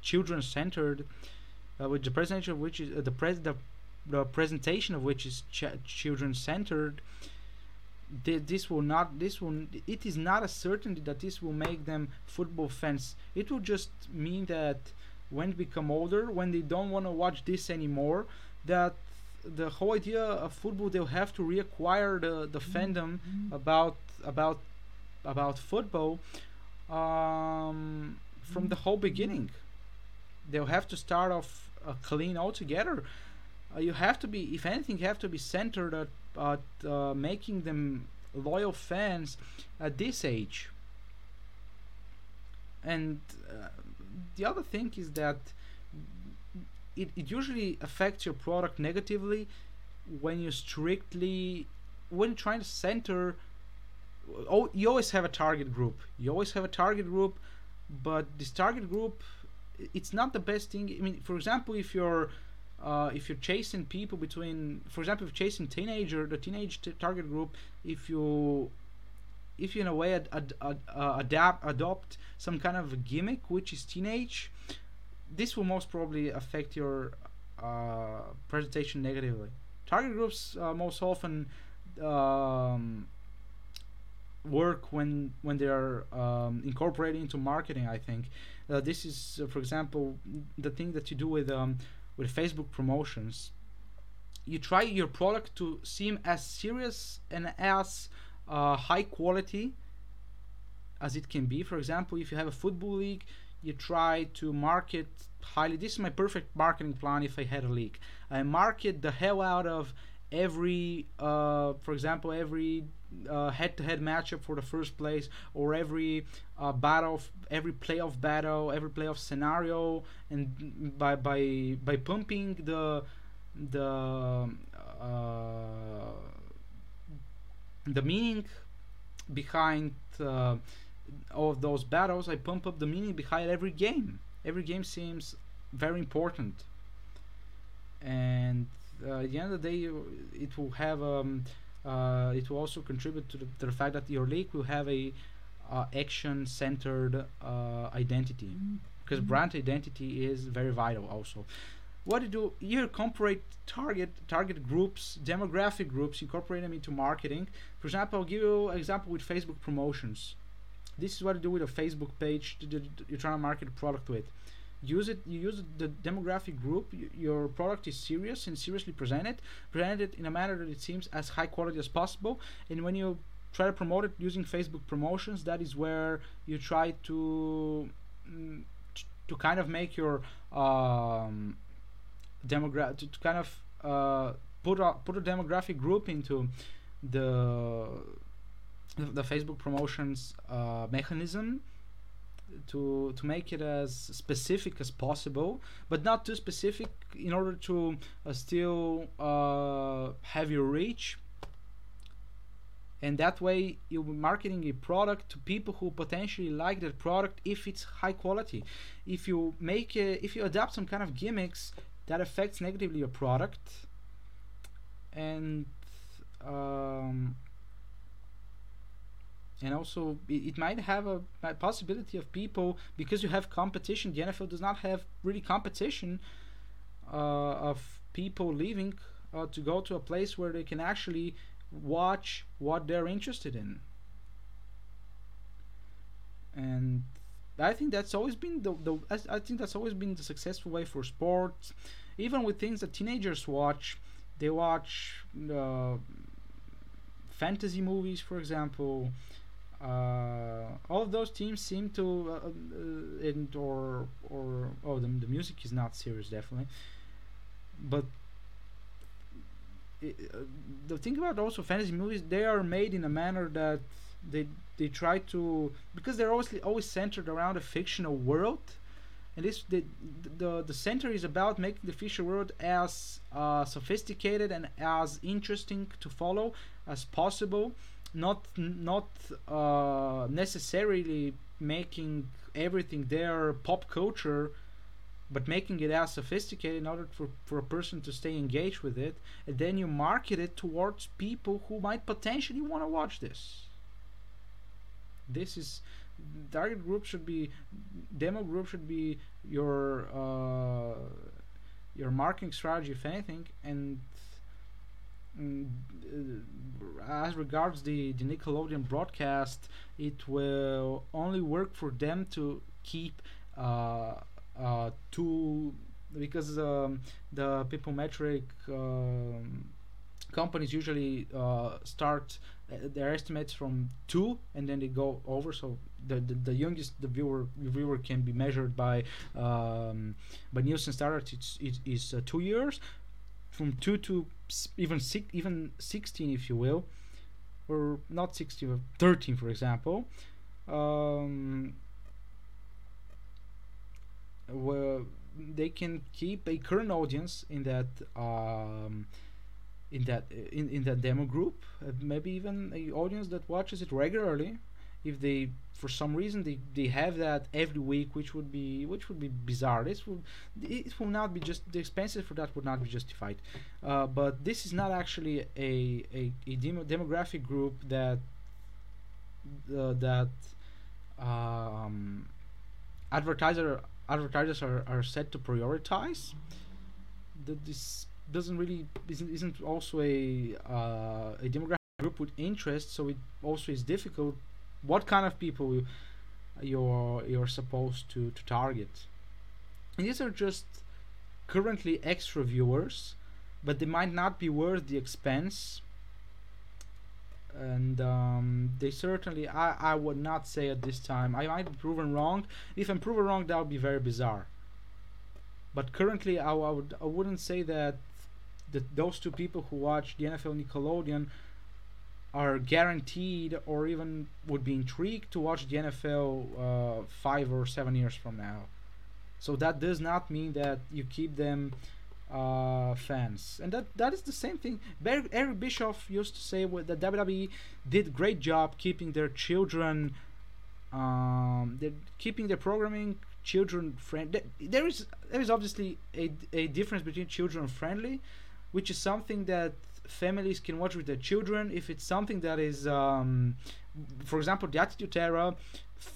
children centered, uh, with the presentation which is uh, the pres the the presentation of which is ch- children centered th- this will not this will it is not a certainty that this will make them football fans. It will just mean that when they become older when they don't want to watch this anymore that the whole idea of football they'll have to reacquire the the fandom about about about football um, from the whole beginning. They'll have to start off uh, clean altogether uh, you have to be if anything you have to be centered at, at uh, making them loyal fans at this age. And uh, the other thing is that it, it usually affects your product negatively when you strictly when you're trying to center oh you always have a target group. You always have a target group but this target group it's not the best thing. I mean for example if you're uh, if you're chasing people between for example if chasing teenager the teenage t- target group if you if you in a way ad, ad, ad, uh, adapt adopt some kind of a gimmick which is teenage this will most probably affect your uh, presentation negatively. Target groups uh, most often um, work when when they are um, incorporated into marketing i think. Uh, this is uh, for example the thing that you do with um, with facebook promotions you try your product to seem as serious and as uh, high quality as it can be. For example if you have a football league you try to market highly. This is my perfect marketing plan if i had a league. I market the hell out of every uh, for example every uh, head-to-head matchup for the first place or every uh, battle every playoff battle every playoff scenario and by by by pumping the the uh, the meaning behind uh, all of those battles i pump up the meaning behind every game. Every game seems very important. And uh, at the end of the day it will have um, uh, it will also contribute to the, to the fact that your league will have a uh, action centered uh, identity. Because Mhm. brand identity is very vital also. What do you do? You incorporate target target groups demographic groups incorporate them into marketing. For example i'll give you an example with facebook promotions. This is what you do with a facebook page you're trying to market a product with use it you use the demographic group your product is serious and seriously presented present it in a manner that it seems as high quality as possible. And when you try to promote it using facebook promotions that is where you try to mm, to kind of make your um, demogra- to, to kind of uh, put a put a demographic group into the the Facebook promotions uh, mechanism to to make it as specific as possible, but not too specific in order to uh, still uh, have your reach. And that way, you'll be marketing a product to people who potentially like that product if it's high quality. If you make a, if you adapt some kind of gimmicks that affects negatively your product, and um, and also it, might have a, possibility of people because you have competition. The NFL does not have really competition uh, of people leaving uh, to go to a place where they can actually watch what they're interested in. And I think that's always been the, the I- think that's always been the successful way for sports, even with things that teenagers watch. they watch uh, fantasy movies, for example. All of those teams seem to, uh, uh, and or or oh, the, the music is not serious, definitely. But it, uh, the thing about also fantasy movies, they are made in a manner that they they try to because they're always always centered around a fictional world and this the the, the center is about making the fictional world as uh, sophisticated and as interesting to follow as possible not not uh, necessarily making everything there pop culture but making it as sophisticated in order for, for a person to stay engaged with it. And then you market it towards people who might potentially want to watch this. This is target group should be demo group should be your uh, your marketing strategy if anything and as regards the, the Nickelodeon broadcast it will only work for them to keep uh, uh, two because um, the people metric um, companies usually uh, start uh, their estimates from two and then they go over. So the, the, the youngest the viewer viewer can be measured by um, by Nielsen standards. It's it is uh, two years. From two to even six even 16 if you will or not 16 but 13 for example um, where they can keep a current audience in that um, in that in, in that demo group uh, maybe even a audience that watches it regularly if they for some reason they, they have that every week which would be which would be bizarre. This would it will not be just the expenses for that would not be justified. Uh, but this is not actually a a, a demo demographic group that uh, that um, advertiser advertisers are, are set to prioritize. That this doesn't really isn't, isn't also a uh, a demographic group with interest so it also is difficult what kind of people you're you're supposed to, to target. And these are just currently extra viewers but they might not be worth the expense. And um, they certainly I, I would not say at this time I might be proven wrong. If I'm proven wrong that would be very bizarre. But currently I, I would I wouldn't say that that those two people who watch the NFL Nickelodeon are guaranteed or even would be intrigued to watch the NFL uh, five or seven years from now. So that does not mean that you keep them uh, fans, and that that is the same thing. Eric Bischoff used to say that WWE did great job keeping their children, um, they're keeping their programming children friendly. There is there is obviously a, a difference between children friendly which is something that families can watch with their children. If it's something that is, um, for example, the Attitude Era,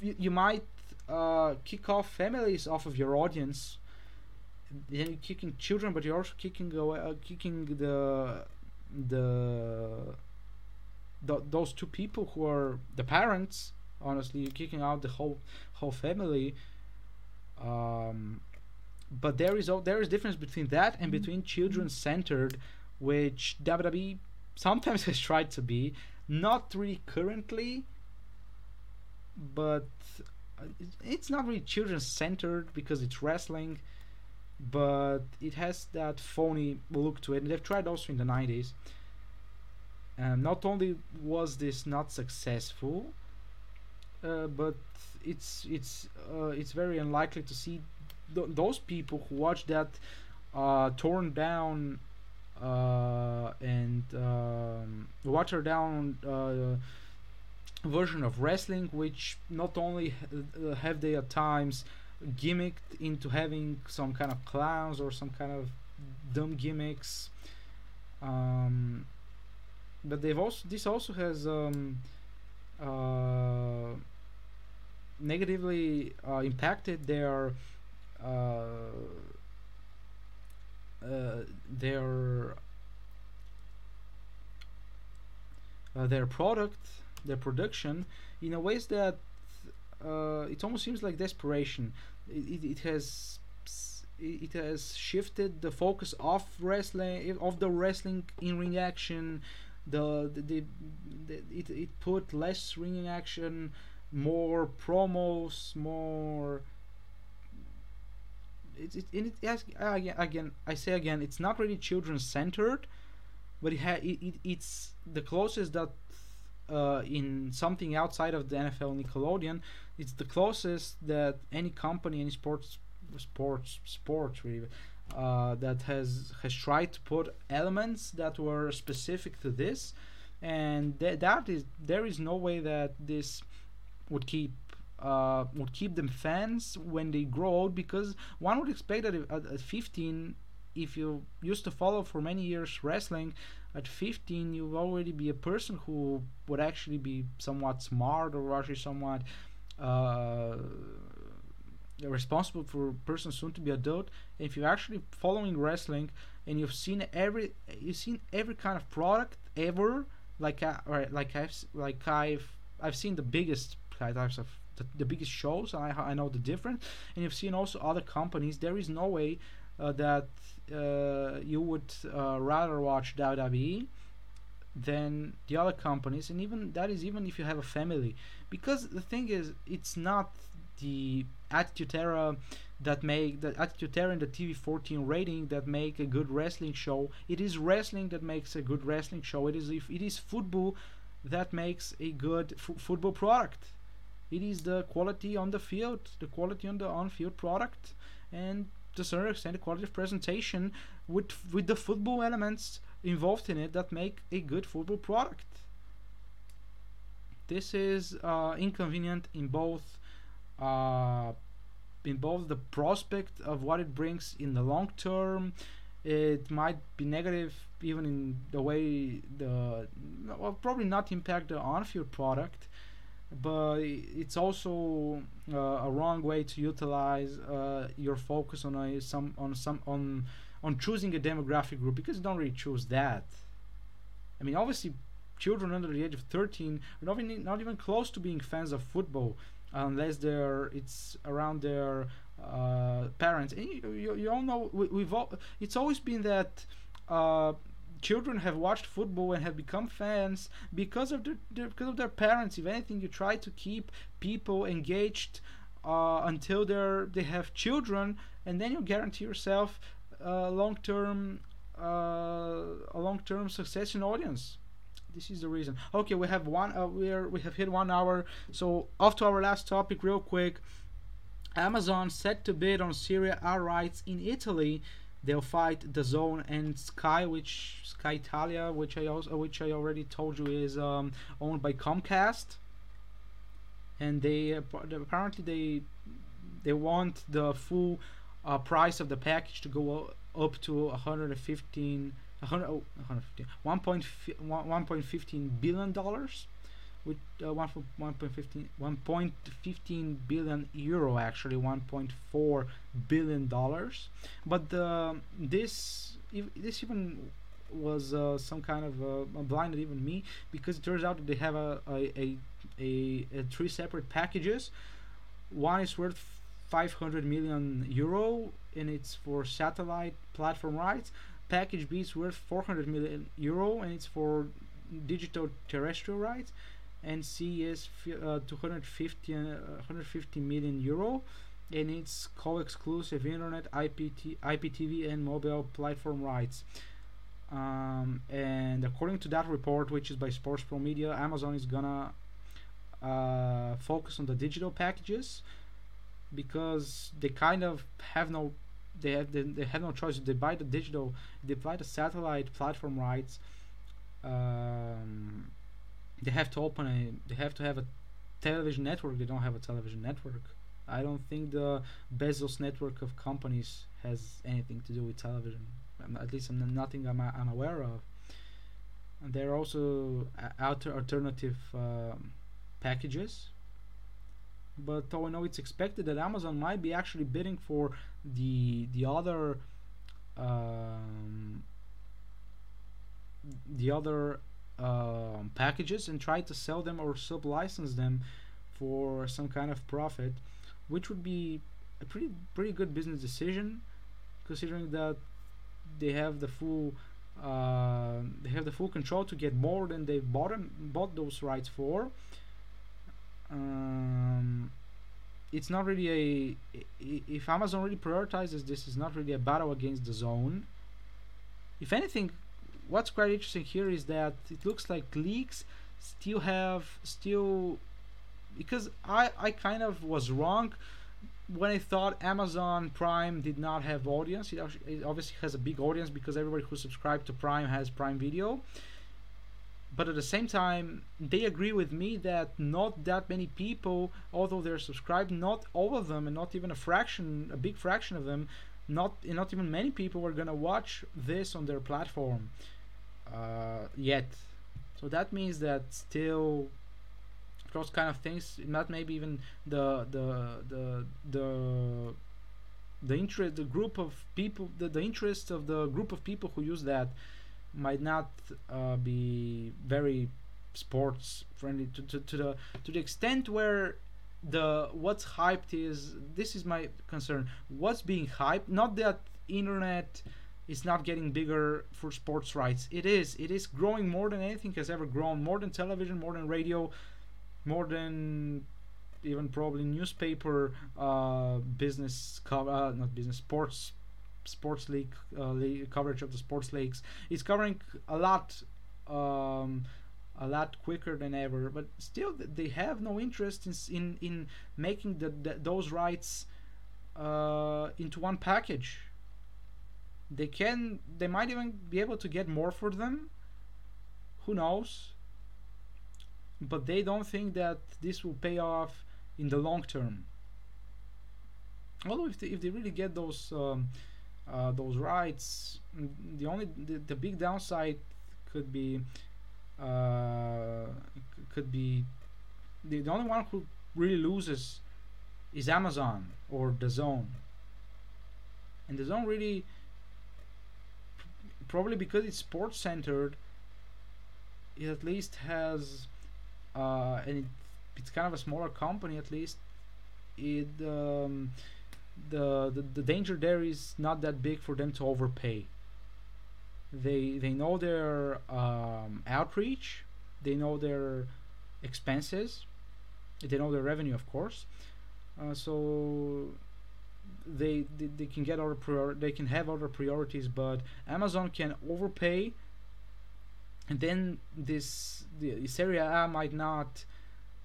you, you might uh, kick off families off of your audience. Then you're kicking children, but you're also kicking away, uh, kicking the the, those two people who are the parents. Honestly, you're kicking out the whole whole family. Um, but there is there is difference between that and between children centered, which WWE sometimes has tried to be, not really currently, but uh, it's not really children centered because it's wrestling, but it has that phony look to it. And they've tried also in the 90s. And not only was this not successful, uh, but it's it's uh, it's very unlikely to see th- those people who watch that uh, torn down and um, watered down uh, version of wrestling, which not only uh, have they at times gimmicked into having some kind of clowns or some kind of dumb gimmicks, um, but they've also this also has um, uh, negatively uh, impacted their uh, uh, their uh, their product, their production, in a ways that uh, it almost seems like desperation. It, it, it has it has shifted the focus off wrestling of the wrestling in ring action the, the, the, the it, it put less ring action more promos more it, it, it again, again i say again it's not really children centered but it, ha- it, it it's the closest that uh, in something outside of the NFL Nickelodeon, it's the closest that any company, any sports, sports, sports really, uh, that has has tried to put elements that were specific to this, and th- that is there is no way that this would keep uh, would keep them fans when they grow old because one would expect that at, at 15 if you used to follow for many years wrestling at 15 you will already be a person who would actually be somewhat smart or actually somewhat uh, responsible for a person soon to be adult. If you're actually following wrestling and you've seen every you've seen every kind of product ever like I, like I've like I've I've seen the biggest types of the, the biggest shows and I, I know the difference and you've seen also other companies there is no way uh, that uh, you would uh, rather watch WWE than the other companies, and even that is even if you have a family, because the thing is, it's not the Attitude Era that make the Attitude Era and the TV 14 rating that make a good wrestling show. It is wrestling that makes a good wrestling show. It is if it is football that makes a good f- football product. It is the quality on the field, the quality on the on-field product, and to a certain extent the quality of presentation with with the football elements involved in it that make a good football product. This is uh, inconvenient in both uh, in both the prospect of what it brings in the long term. It might be negative even in the way the well, probably not impact the on-field product, but it's also uh, a wrong way to utilize uh, your focus on a some on some on on choosing a demographic group because you don't really choose that. I mean, obviously, children under the age of 13 are not even, not even close to being fans of football unless they're it's around their uh, parents. And you, you, you all know we, have all, it's always been that uh, children have watched football and have become fans because of their, their because of their parents. If anything, you try to keep people engaged uh, until they're they have children, and then you guarantee yourself uh, long term uh, a long term success in audience. This is the reason. Okay, we have one. Uh, we are we have hit one hour. So off to our last topic, real quick. Amazon set to bid on Serie A rights in Italy they'll fight DAZN and Sky, which Sky Italia, which I also which I already told you is um, owned by Comcast, and they apparently they they want the full uh, price of the package to go up to 115 100, oh, 1.15 1.15 billion dollars with uh, 1.15 1.15 billion euro actually 1.4 billion dollars. But the this this even was uh, some kind of uh, blinded even me because it turns out that they have a a, a, a, a three separate packages. One is worth 500 million euro and it's for satellite platform rights. Package b is worth 400 million euro and it's for digital terrestrial rights and C is uh, 250 uh, 150 million euro and it's co-exclusive internet IPT, IPTV and mobile platform rights. Um, and according to that report which is by Sports Pro Media Amazon is gonna uh, focus on the digital packages because they kind of have no they have they, they have no choice. They buy the digital they buy the satellite platform rights um, they have to open a they have to have a television network. They don't have a television network. I don't think the bezos network of companies has anything to do with television. At least I'm nothing I'm, I'm aware of. And there are also alter alternative um, packages. But I know it's expected that Amazon might be actually bidding for the the other um, the other um, packages and try to sell them or sub-license them for some kind of profit, which would be a pretty pretty good business decision. considering that they have the full uh, they have the full control to get more than they bought them, bought those rights for. Um, it's not really a if Amazon really prioritizes this is not really a battle against DAZN. If anything, what's quite interesting here is that it looks like leaks still have still because I I kind of was wrong when I thought Amazon Prime did not have audience. It, it obviously has a big audience because everybody who subscribed to Prime has Prime Video. But at the same time, they agree with me that not that many people, although they're subscribed, not all of them, and not even a fraction, a big fraction of them, not not even many people are gonna watch this on their platform uh, yet. So that means that still those kind of things, not maybe even the the the the the interest, the group of people, the, the interest of the group of people who use that might not uh, be very sports friendly to, to, to the to the extent where the what's hyped is this is my concern what's being hyped not that internet is not getting bigger for sports rights. It is. It is growing more than anything has ever grown. More than television more than radio more than even probably newspaper uh, business uh, not business sports sports league, uh, league coverage of the sports leagues. It's covering a lot um, a lot quicker than ever but still they have no interest in in, in making the, the those rights uh, into one package they can they might even be able to get more for them. Who knows? But they don't think that this will pay off in the long term. Although if they, if they really get those um, uh, those rights the only the, the big downside could be uh, could be the, the only one who really loses is Amazon or DAZN. and DAZN really probably because it's sports centered it at least has uh, and it, it's kind of a smaller company at least it um, the, the the danger there is not that big for them to overpay. They they know their um, outreach they know their expenses they know their revenue of course. Uh, so they, they they can get other prior they can have other priorities but amazon can overpay. And then this the Serie A might not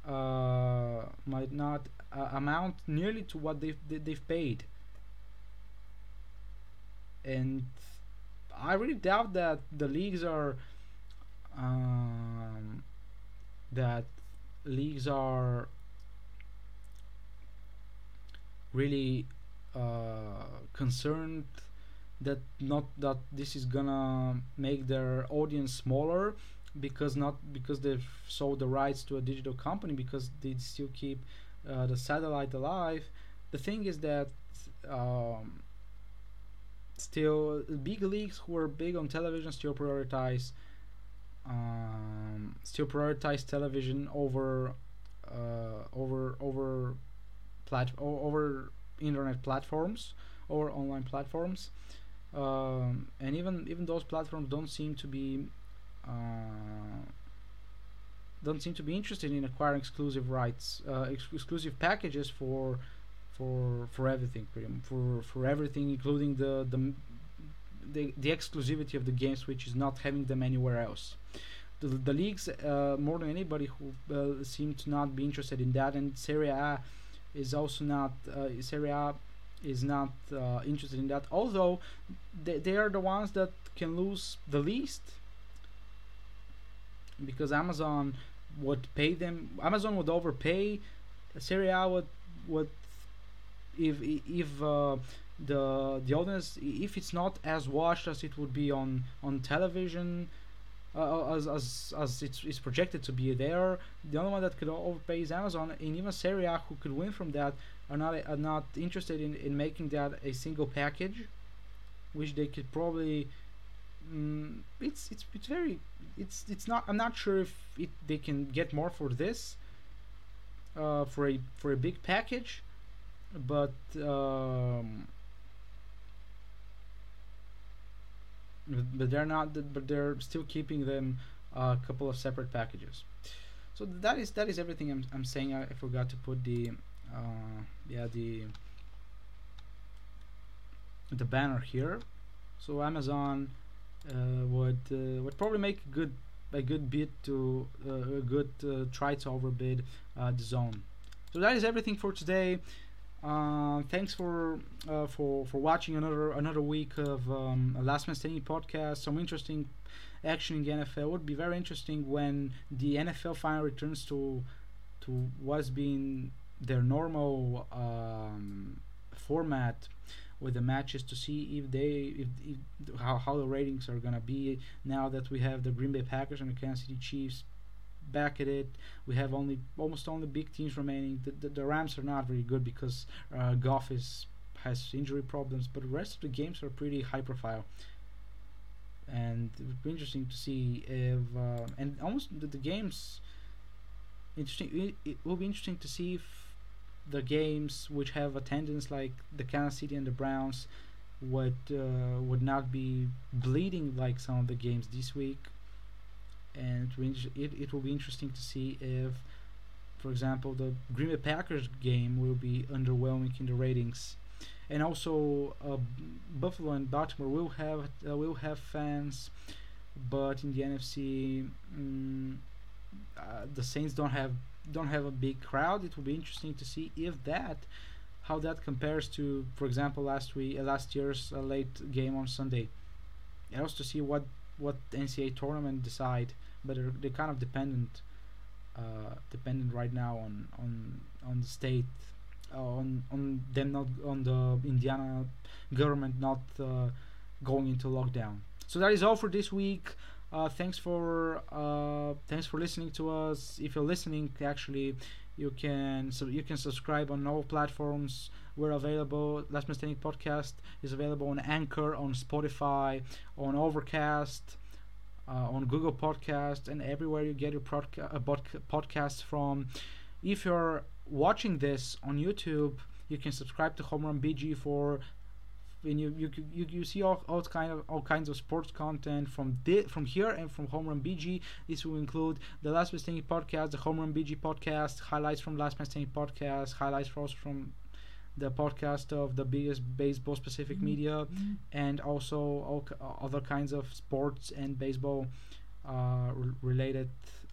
uh, might not uh, amount nearly to what they've they've paid, and I really doubt that the leagues are um, that leagues are really concerned that not that this is gonna make their audience smaller because not because they've sold the rights to a digital company because they still keep uh, the satellite alive. The thing is that um, still big leagues who are big on television still prioritize um, still prioritize television over uh, over over plat- over internet platforms or online platforms um, and even even those platforms don't seem to be uh, don't seem to be interested in acquiring exclusive rights, uh, ex- exclusive packages for for for everything, for for everything, including the the the, the exclusivity of the games, which is not having them anywhere else. The, the leagues, uh, more than anybody, who uh, seem to not be interested in that, and Serie A is also not. Uh, Serie A is not uh, interested in that. Although they, they are the ones that can lose the least because Amazon would pay them. Amazon would overpay. Serie A would would if if uh, the the audience if it's not as watched as it would be on on television. Uh, as, as as it's, it's projected to be there, the only one that could overpay is Amazon, and even Serie who could win from that, are not are not interested in, in making that a single package, which they could probably. Mm, it's it's it's very it's it's not. I'm not sure if it they can get more for this. Uh, for a for a big package, but um, but, they're not. But they're still keeping them a couple of separate packages. So that is that is everything I'm, I'm saying. I, forgot to put the uh, yeah the the banner here. So Amazon uh, would uh, would probably make a good a good bid to uh, a good uh, try to overbid uh, DAZN. So that is everything for today. Uh, thanks for uh, for for watching another another week of um, Last Man Standing podcast. Some interesting action in the NFL. It would be very interesting when the NFL finally returns to to what's been their normal um, format with the matches to see if they if, if how, how the ratings are gonna be now that we have the Green Bay Packers and the Kansas City Chiefs back at it. We have only almost only big teams remaining. The, the, the Rams are not very good because uh, Goff is has injury problems, but the rest of the games are pretty high profile. And it would be interesting to see if uh, and almost the, the games. Interesting. It, it will be interesting to see if the games which have attendance like the Kansas City and the Browns would uh, would not be bleeding like some of the games this week and it, it will be interesting to see if for example the Green Bay Packers game will be underwhelming in the ratings. And also uh, Buffalo and Baltimore will have uh, will have fans but in the NFC mm, uh, the Saints don't have don't have a big crowd. It will be interesting to see if that how that compares to for example last week uh, last year's uh, late game on Sunday. And also to see what what NCAA tournament decide but they're, they're kind of dependent uh, dependent right now on on on the state uh, on on them not on the Indiana government not uh, going into lockdown so that is all for this week uh, thanks for uh, thanks for listening to us. If you're listening, actually, you can so you can subscribe on all platforms. We're available. Last Standing podcast is available on Anchor, on Spotify, on Overcast, uh, on Google Podcast, and everywhere you get your podca- uh, podcasts from. If you're watching this on YouTube, you can subscribe to Home Run BG for when you you you, you see all, all kind of all kinds of sports content from the, from here and from Home Run BG. This will include the Last Man Standing podcast, the Home Run BG podcast, highlights from Last Man Standing podcast, highlights from the podcast of the biggest baseball specific mm-hmm. media, mm-hmm. and also all other kinds of sports and baseball uh, re- related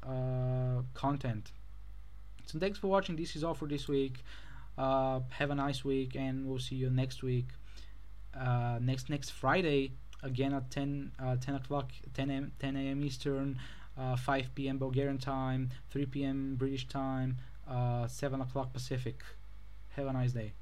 uh, content. So thanks for watching. This is all for this week. Uh, have a nice week, and we'll see you next week uh, next next Friday again at 10 uh, 10 o'clock 10 a.m. 10 a.m. Eastern, uh, 5 p.m. Bulgarian time, 3 p.m. British time, uh, 7 o'clock Pacific. Have a nice day.